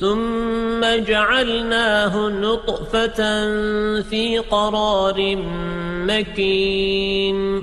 ثم جعلناه نطفة في قرار مكين.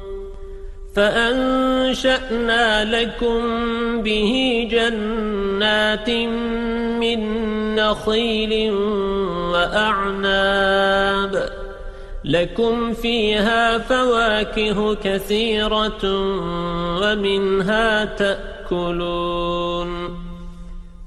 فأنشأنا لكم به جنات من نخيل وأعناب. لكم فيها فواكه كثيرة ومنها تأكلون.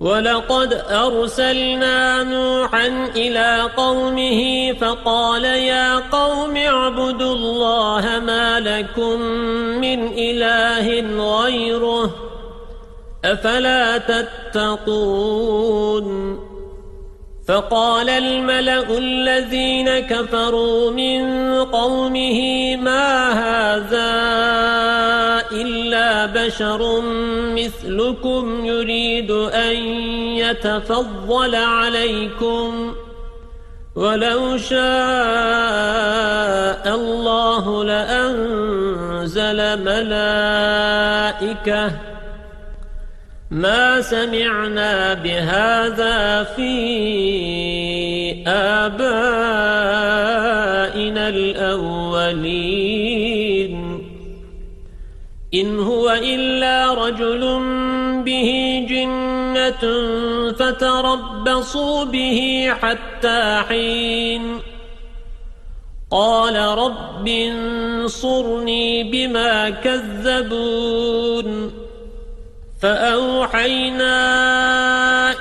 ولقد أرسلنا نوحا إلى قومه فقال يا قوم اعبدوا الله ما لكم من إله غيره أفلا تتقون فقال الملأ الذين كفروا من قومه ما هذا إلا بشر مثلكم يريد أن يتفضل عليكم ولو شاء الله لأنزل ملائكة ما سمعنا بهذا في آبائنا الأولين. إن هو إلا رجل به جن جنة فتربصوا به حتى حين. قال رب انصرني بما كذبون. فأوحينا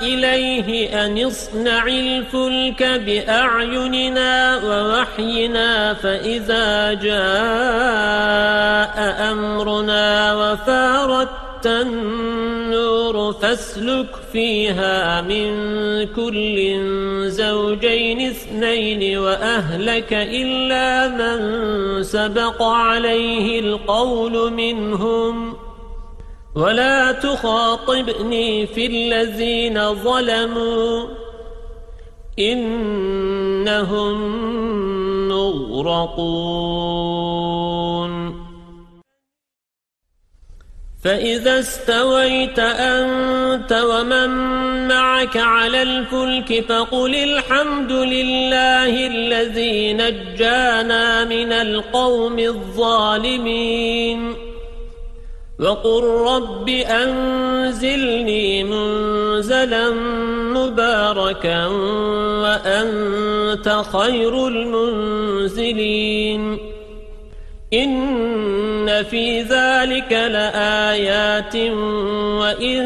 إليه أن اصنع الفلك بأعيننا ووحينا فإذا جاء أمرنا وفارت النور فاسلك فيها من كل زوجين اثنين وأهلك إلا من سبق عليه القول منهم ولا تخاطبني في الذين ظلموا إنهم مغرقون. فإذا استويت أنت ومن معك على الفلك فقل الحمد لله الذي نجانا من القوم الظالمين. وقل رب أنزلني منزلا مباركا وأنت خير المنزلين إن في ذلك لآيات وإن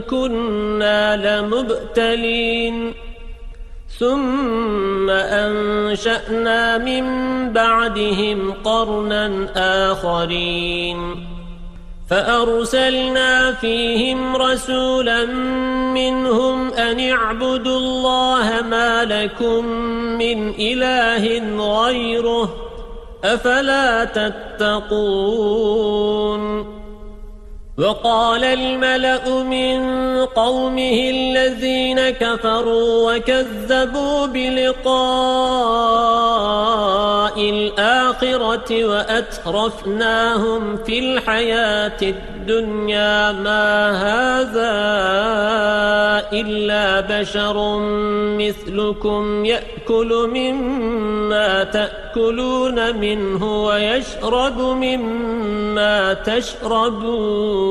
كنا لمبتلين ثم أنشأنا من بعدهم قرنا آخرين فأرسلنا فيهم رسولا منهم أن اعبدوا الله ما لكم من إله غيره أفلا تتقون وقال الملأ من قومه الذين كفروا وكذبوا بلقاء الآخرة وأترفناهم في الحياة الدنيا ما هذا إلا بشر مثلكم يأكل مما تأكلون منه ويشرب مما تشربون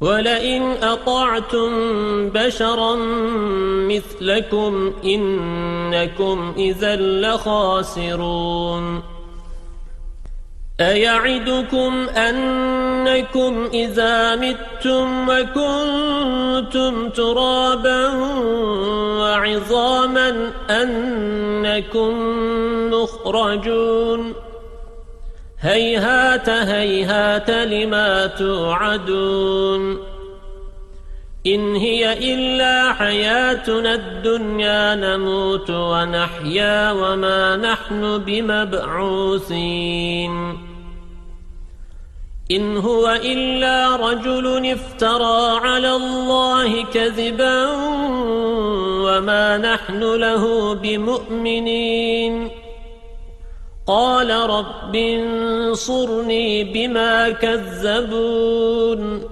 ولئن أطعتم بشرا مثلكم إنكم إذا لخاسرون. أيعدكم أنكم إذا متم وكنتم ترابا وعظاما أنكم مخرجون. هيهات هيهات لما توعدون إن هي إلا حياتنا الدنيا نموت ونحيا وما نحن بمبعوثين إن هو إلا رجل افترى على الله كذبا وما نحن له بمؤمنين قال رب انصرني بما كذبون.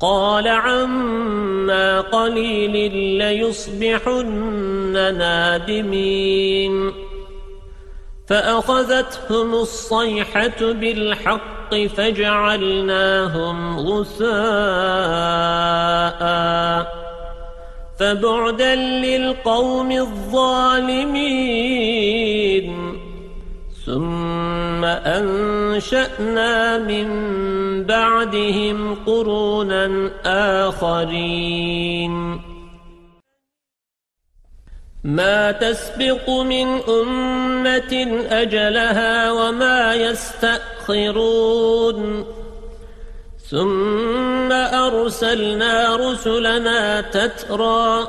قال عما قليل ليصبحن نادمين. فأخذتهم الصيحة بالحق فجعلناهم غساء فبعدا للقوم الظالمين. ثم أنشأنا من بعدهم قرونا آخرين. ما تسبق من أمة أجلها وما يستأخرون. ثم أرسلنا رسلنا تترى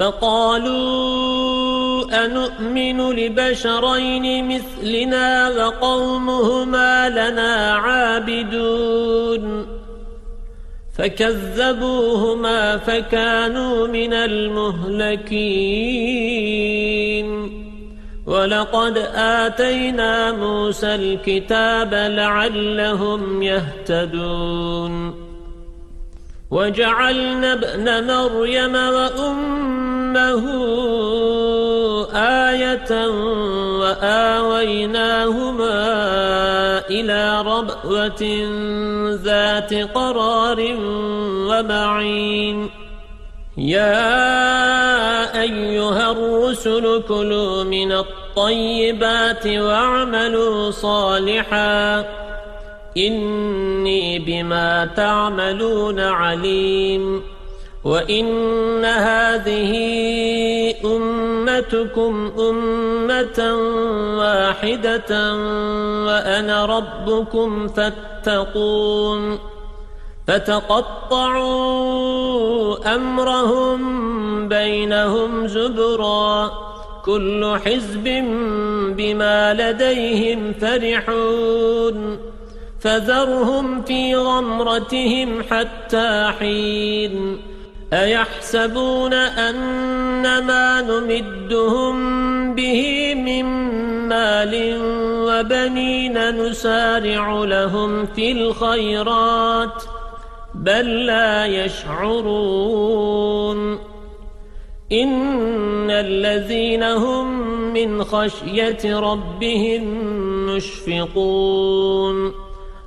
فقالوا أنؤمن لبشرين مثلنا وقومهما لنا عابدون فكذبوهما فكانوا من المهلكين ولقد آتينا موسى الكتاب لعلهم يهتدون وجعلنا ابن مريم وأمه آية وآويناهما إلى ربوة ذات قرار ومعين. يا أيها الرسل كلوا من الطيبات واعملوا صالحا. إني بما تعملون عليم وإن هذه أمتكم أمة واحدة وأنا ربكم فاتقون فتقطعوا أمرهم بينهم زبرا كل حزب بما لديهم فرحون فذرهم في غمرتهم حتى حين. أيحسبون أن ما نمدهم به من مال وبنين نسارع لهم في الخيرات بل لا يشعرون. إن الذين هم من خشية ربهم مشفقون.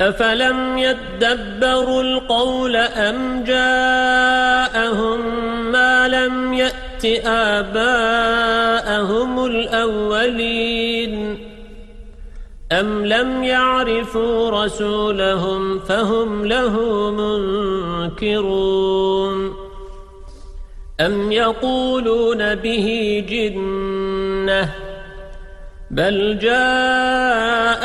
أفلم يدبروا القول أم جاءهم ما لم يأت آباءهم الأولين أم لم يعرفوا رسولهم فهم له منكرون أم يقولون به جنة بل جاءهم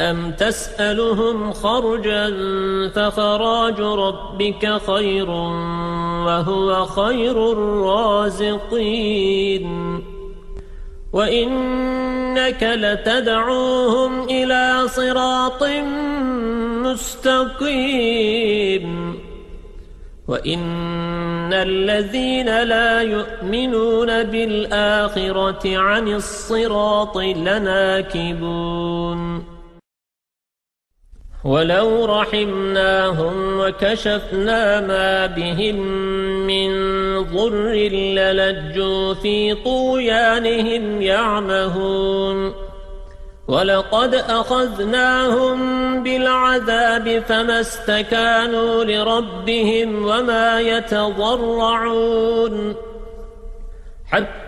أم تسألهم خرجا فخراج ربك خير وهو خير الرازقين وإنك لتدعوهم إلى صراط مستقيم وَإِنَّ الَّذِينَ لَا يُؤْمِنُونَ بِالْآخِرَةِ عَنِ الصِّرَاطِ لَنَاكِبُونَ وَلَوْ رَحِمْنَاهُمْ وَكَشَفْنَا مَا بِهِمْ مِنْ ضُرٍّ لَلَجُّوا فِي طُغْيَانِهِمْ يَعْمَهُونَ وَلَقَدْ أَخَذْنَاهُمْ بِالْعَذَابِ فَمَا اسْتَكَانُوا لِرَبِّهِمْ وَمَا يَتَضَرَّعُونَ حَتَّى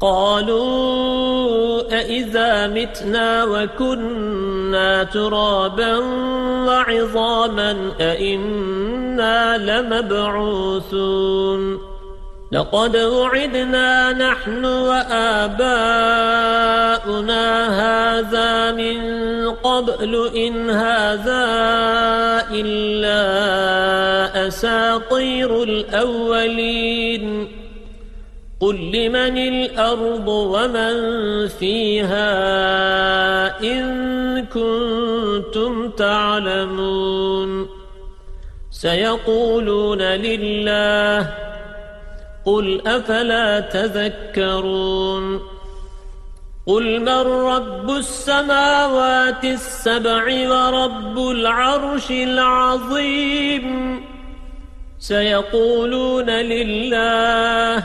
قالوا أئذا متنا وكنا ترابا وعظاما أئنا لمبعوثون لقد وعدنا نحن وآباؤنا هذا من قبل إن هذا إلا أساطير الأولين قل لمن الأرض ومن فيها إن كنتم تعلمون سيقولون لله قل أفلا تذكرون قل من رب السماوات السبع ورب العرش العظيم سيقولون لله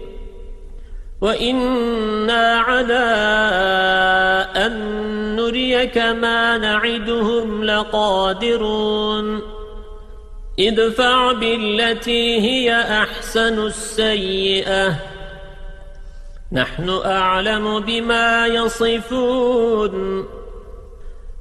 وإنا على أن نريك ما نعدهم لقادرون ادفع بالتي هي أحسن السيئة نحن أعلم بما يصفون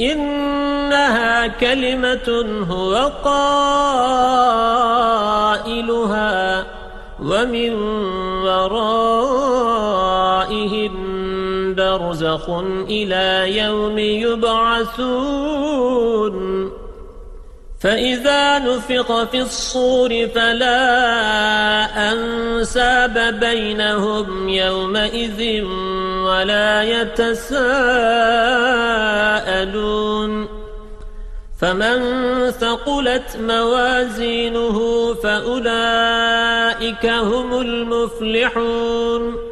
إنها كلمة هو قائلها ومن ورائهم برزخ إلى يوم يبعثون. فإذا نفق في الصور فلا أنساب بينهم يومئذ ولا يتساءلون. فمن ثقلت موازينه فأولئك هم المفلحون.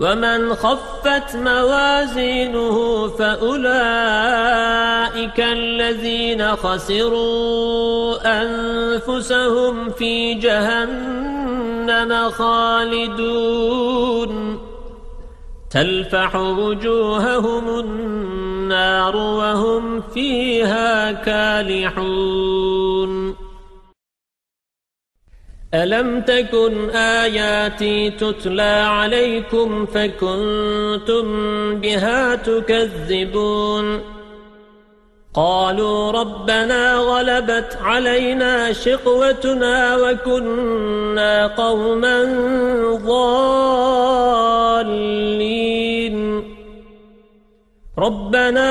ومن خفت موازينه فأولئك الذين خسروا أنفسهم في جهنم خالدون. تلفح وجوههم النار وهم فيها كالحون. ألم تكن آياتي تتلى عليكم فكنتم بها تكذبون؟ قالوا ربنا غلبت علينا شقوتنا وكنا قوما ضالين. ربنا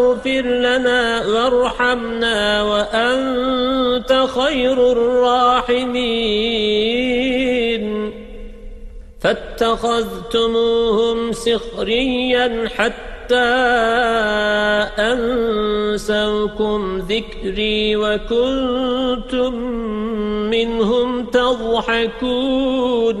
فاغفر لنا وارحمنا وأنت خير الراحمين. فاتخذتموهم سخريا حتى أنسوكم ذكري وكنتم منهم تضحكون.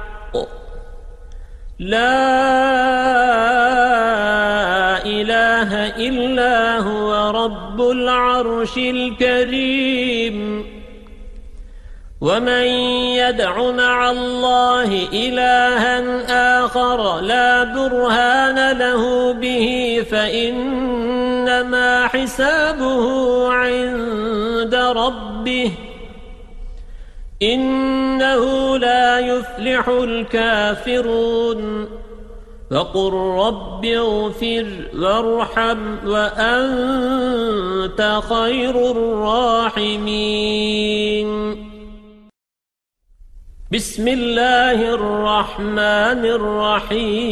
لا إله إلا هو رب العرش الكريم. ومن يدع مع الله إلها آخر لا برهان له به فإنما حسابه عند ربه. إنه لا يفلح الكافرون. وقل رب اغفر وارحم وأنت خير الراحمين. بسم الله الرحمن الرحيم.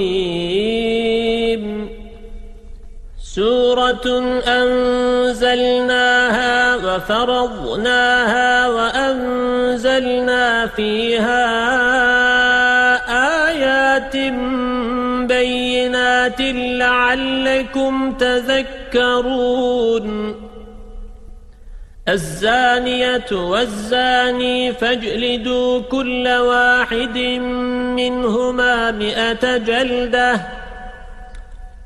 سورة أنزلناها وفرضناها وأنزلنا فيها آيات بينات لعلكم تذكرون. الزانية والزاني فاجلدوا كل واحد منهما مئة جلدة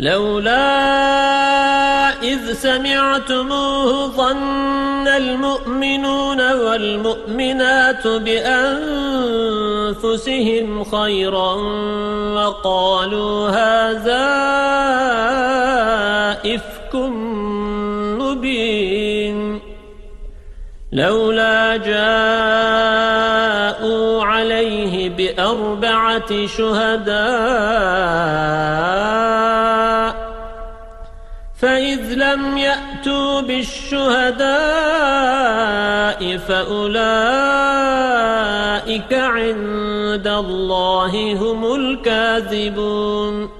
لولا إذ سمعتموه ظن المؤمنون والمؤمنات بأنفسهم خيرا وقالوا هذا إفك مبين. لولا جاءوا عليه بأربعة شهداء فإذ لم يأتوا بالشهداء فأولئك عند الله هم الكاذبون.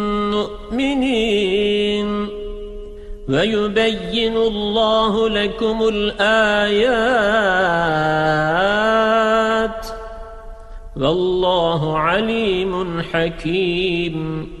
المؤمنين. ويبين الله لكم الآيات. والله عليم حكيم.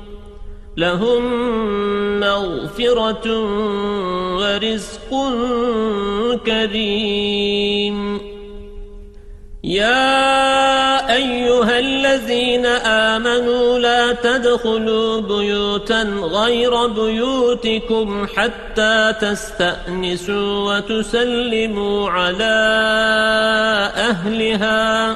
لهم مغفرة ورزق كريم. يا أيها الذين آمنوا لا تدخلوا بيوتا غير بيوتكم حتى تستأنسوا وتسلموا على أهلها.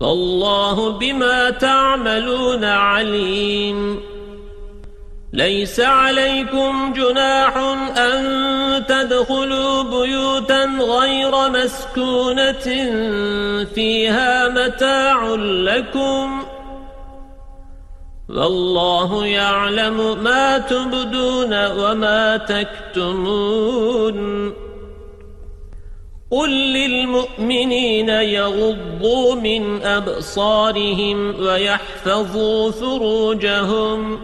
فالله بما تعملون عليم. ليس عليكم جناح أن تدخلوا بيوتا غير مسكونة فيها متاع لكم. والله يعلم ما تبدون وما تكتمون. قل للمؤمنين يغضوا من أبصارهم ويحفظوا فروجهم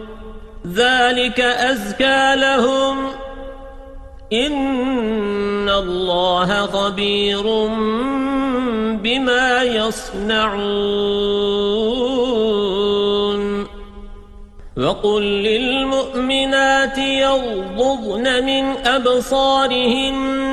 ذلك أزكى لهم إن الله خبير بما يصنعون وقل للمؤمنات يغضضن من أبصارهن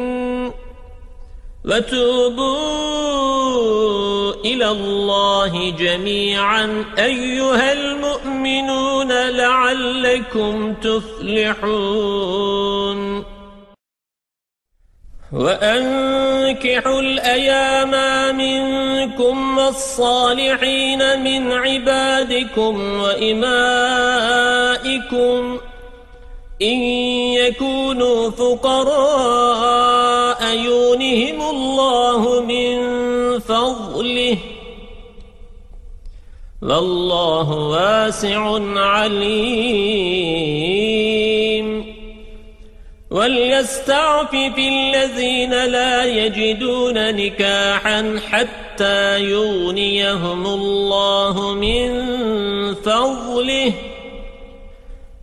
وتوبوا إلى الله جميعا أيها المؤمنون لعلكم تفلحون. وأنكحوا الأيام منكم والصالحين من عبادكم وإمائكم إن يكونوا فقراء يونهم الله من فضله. والله واسع عليم. وليستعفف الذين لا يجدون نكاحا حتى يونيهم الله من فضله.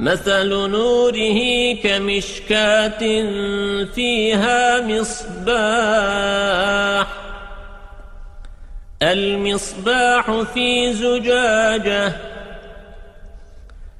مثل نوره كمشكاة فيها مصباح. المصباح في زجاجة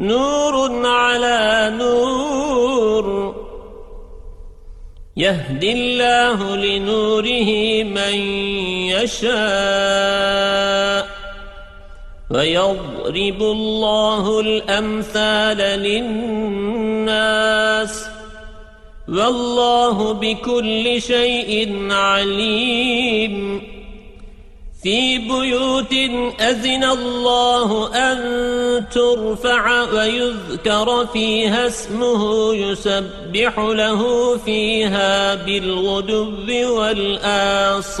نور على نور. يهدي الله لنوره من يشاء. ويضرب الله الأمثال للناس. والله بكل شيء عليم. في بيوت أذن الله أن ترفع ويذكر فيها اسمه يسبح له فيها بالغدب والآصال.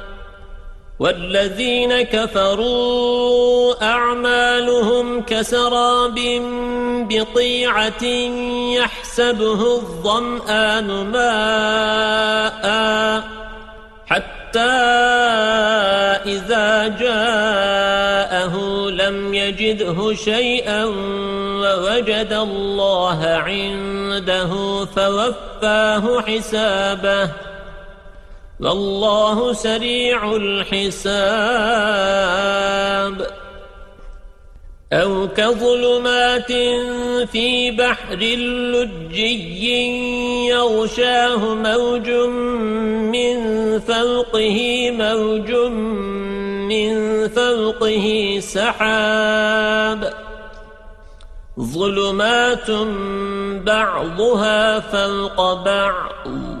والذين كفروا أعمالهم كسراب بطيعة يحسبه الظمآن ماء حتى إذا جاءه لم يجده شيئا ووجد الله عنده فوفاه حسابه والله سريع الحساب أو كظلمات في بحر اللجي يغشاه موج من فوقه موج من فوقه سحاب ظلمات بعضها فوق بعض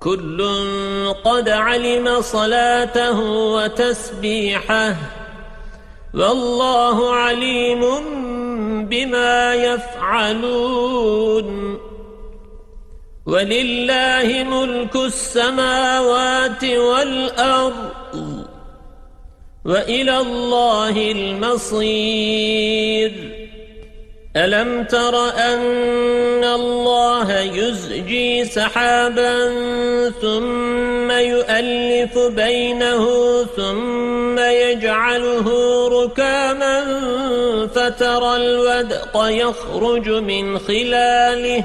كل قد علم صلاته وتسبيحه. والله عليم بما يفعلون. ولله ملك السماوات والأرض. وإلى الله المصير. ألم تر أن الله يزجي سحابا ثم يؤلف بينه ثم يجعله ركاما فترى الودق يخرج من خلاله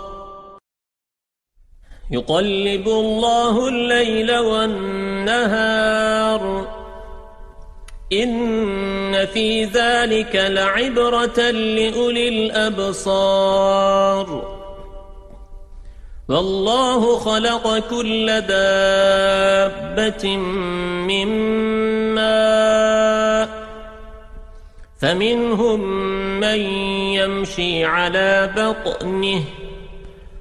يقلب الله الليل والنهار. إن في ذلك لعبرة لأولي الأبصار. والله خلق كل دابة من ماء فمنهم من يمشي على بطنه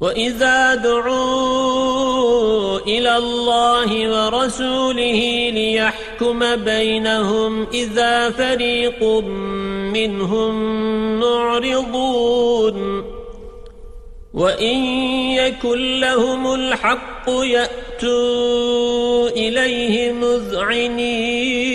وإذا دعوا إلى الله ورسوله ليحكم بينهم إذا فريق منهم معرضون وإن يكن لهم الحق يأتوا إليه مذعنين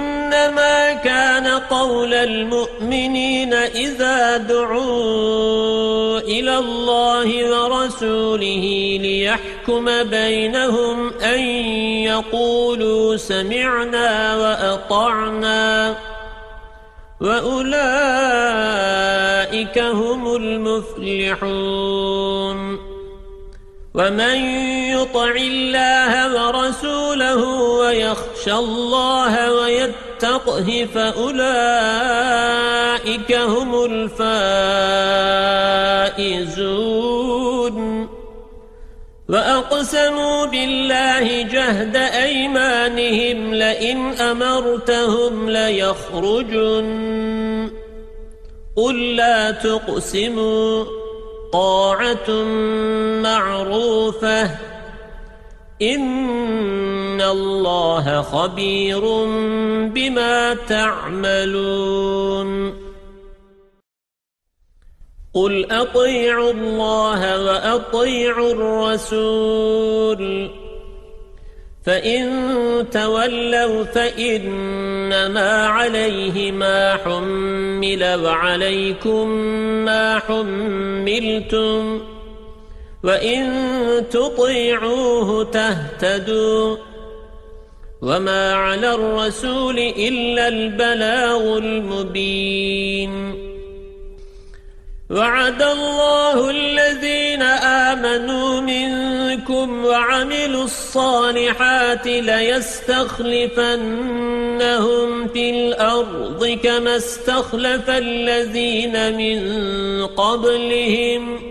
إنما كان قول المؤمنين إذا دعوا إلى الله ورسوله ليحكم بينهم أن يقولوا سمعنا وأطعنا وأولئك هم المفلحون ومن يطع الله ورسوله ويخشى الله ويتقه فأولئك هم الفائزون. وأقسموا بالله جهد أيمانهم لئن أمرتهم ليخرجن. قل لا تقسموا طاعة معروفة إن الله خبير بما تعملون قل أطيعوا الله وأطيعوا الرسول فإن تولوا فإنما عليه ما حمل وعليكم ما حملتم وإن تطيعوه تهتدوا وما على الرسول إلا البلاغ المبين وعد الله الذين آمنوا منكم وعملوا الصالحات ليستخلفنهم في الأرض كما استخلف الذين من قبلهم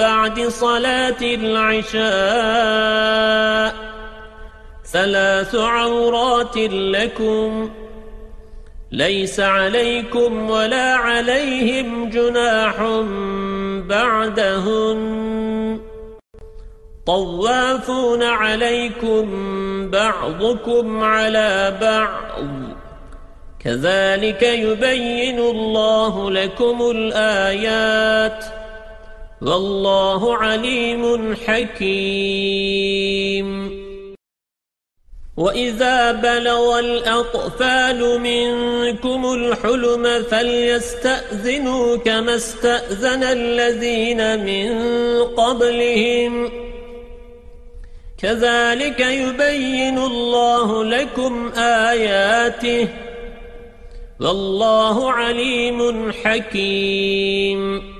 بعد صلاة العشاء ثلاث عورات لكم ليس عليكم ولا عليهم جناح بعدهن طوافون عليكم بعضكم على بعض كذلك يبين الله لكم الآيات والله عليم حكيم. وإذا بلغ الأطفال منكم الحلم فليستأذنوا كما استأذن الذين من قبلهم. كذلك يبين الله لكم آياته. والله عليم حكيم.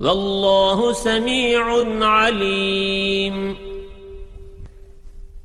والله سميع عليم.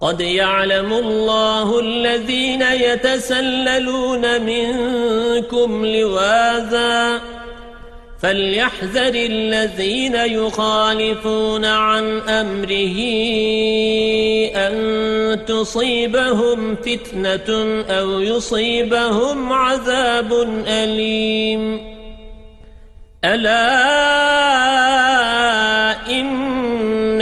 قد يعلم الله الذين يتسللون منكم لواذا فليحذر الذين يخالفون عن أمره أن تصيبهم فتنة أو يصيبهم عذاب أليم. ألا إن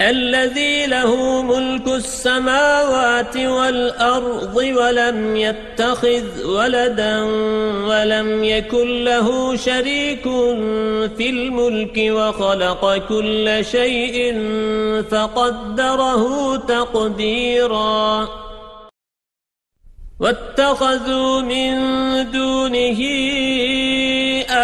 الذي له ملك السماوات والأرض ولم يتخذ ولدا ولم يكن له شريك في الملك وخلق كل شيء فقدره تقديراً. واتخذوا من دونه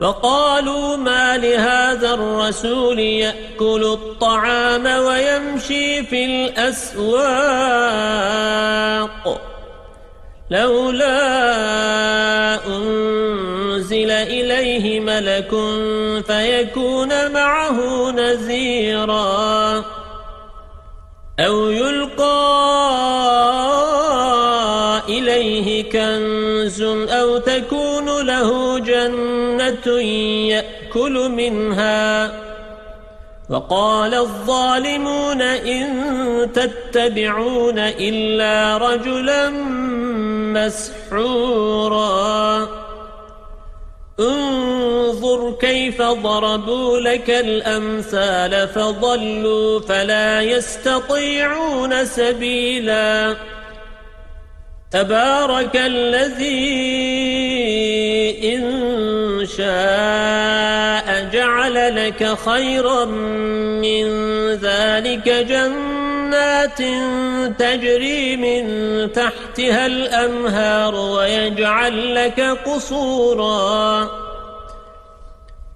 فقالوا ما لهذا الرسول يأكل الطعام ويمشي في الأسواق لولا أنزل إليه ملك فيكون معه نزيرا أو يلقى إليه كنز يأكل منها وقال الظالمون إن تتبعون إلا رجلا مسحورا انظر كيف ضربوا لك الأمثال فضلوا فلا يستطيعون سبيلاً تبارك الذي إن شاء جعل لك خيرا من ذلك جنات تجري من تحتها الأنهار ويجعل لك قصوراً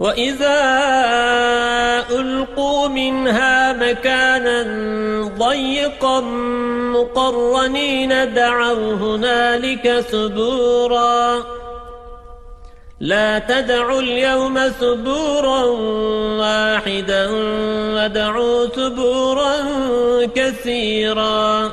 وإذا ألقوا منها مكانا ضيقا مقرنين دعوا هنالك ثبورا. لا تدعوا اليوم ثبورا واحدا ودعوا ثبورا كثيرا.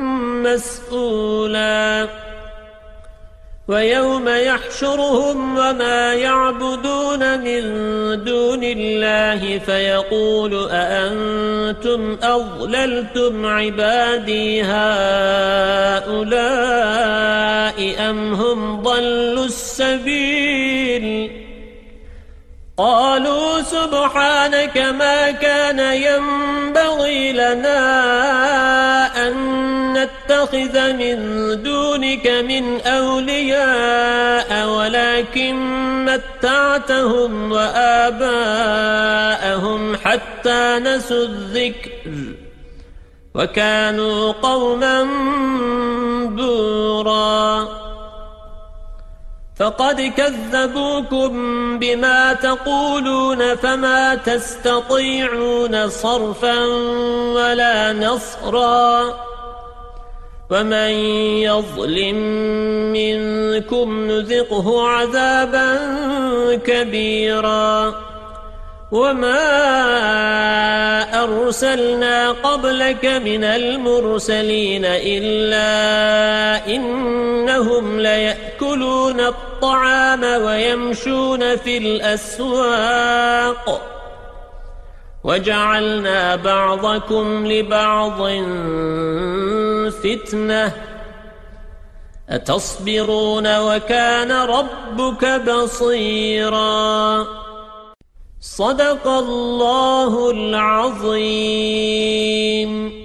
مسؤولا. ويوم يحشرهم وما يعبدون من دون الله فيقول أأنتم أضللتم عبادي هؤلاء أم هم ضلوا السبيل؟ قالوا سبحانك ما كان ينبغي لنا أن نتخذ من دونك من أولياء ولكن متعتهم وآباءهم حتى نسوا الذكر. وكانوا قوما بوراً. فقد كذبوكم بما تقولون فما تستطيعون صرفا ولا نصرا. ومن يظلم منكم نذقه عذابا كبيرا وما أرسلنا قبلك من المرسلين إلا إنهم ليأكلون الطعام ويمشون في الأسواق وجعلنا بعضكم لبعض فتنة. أتصبرون وكان ربك بصيراً. صدق الله العظيم.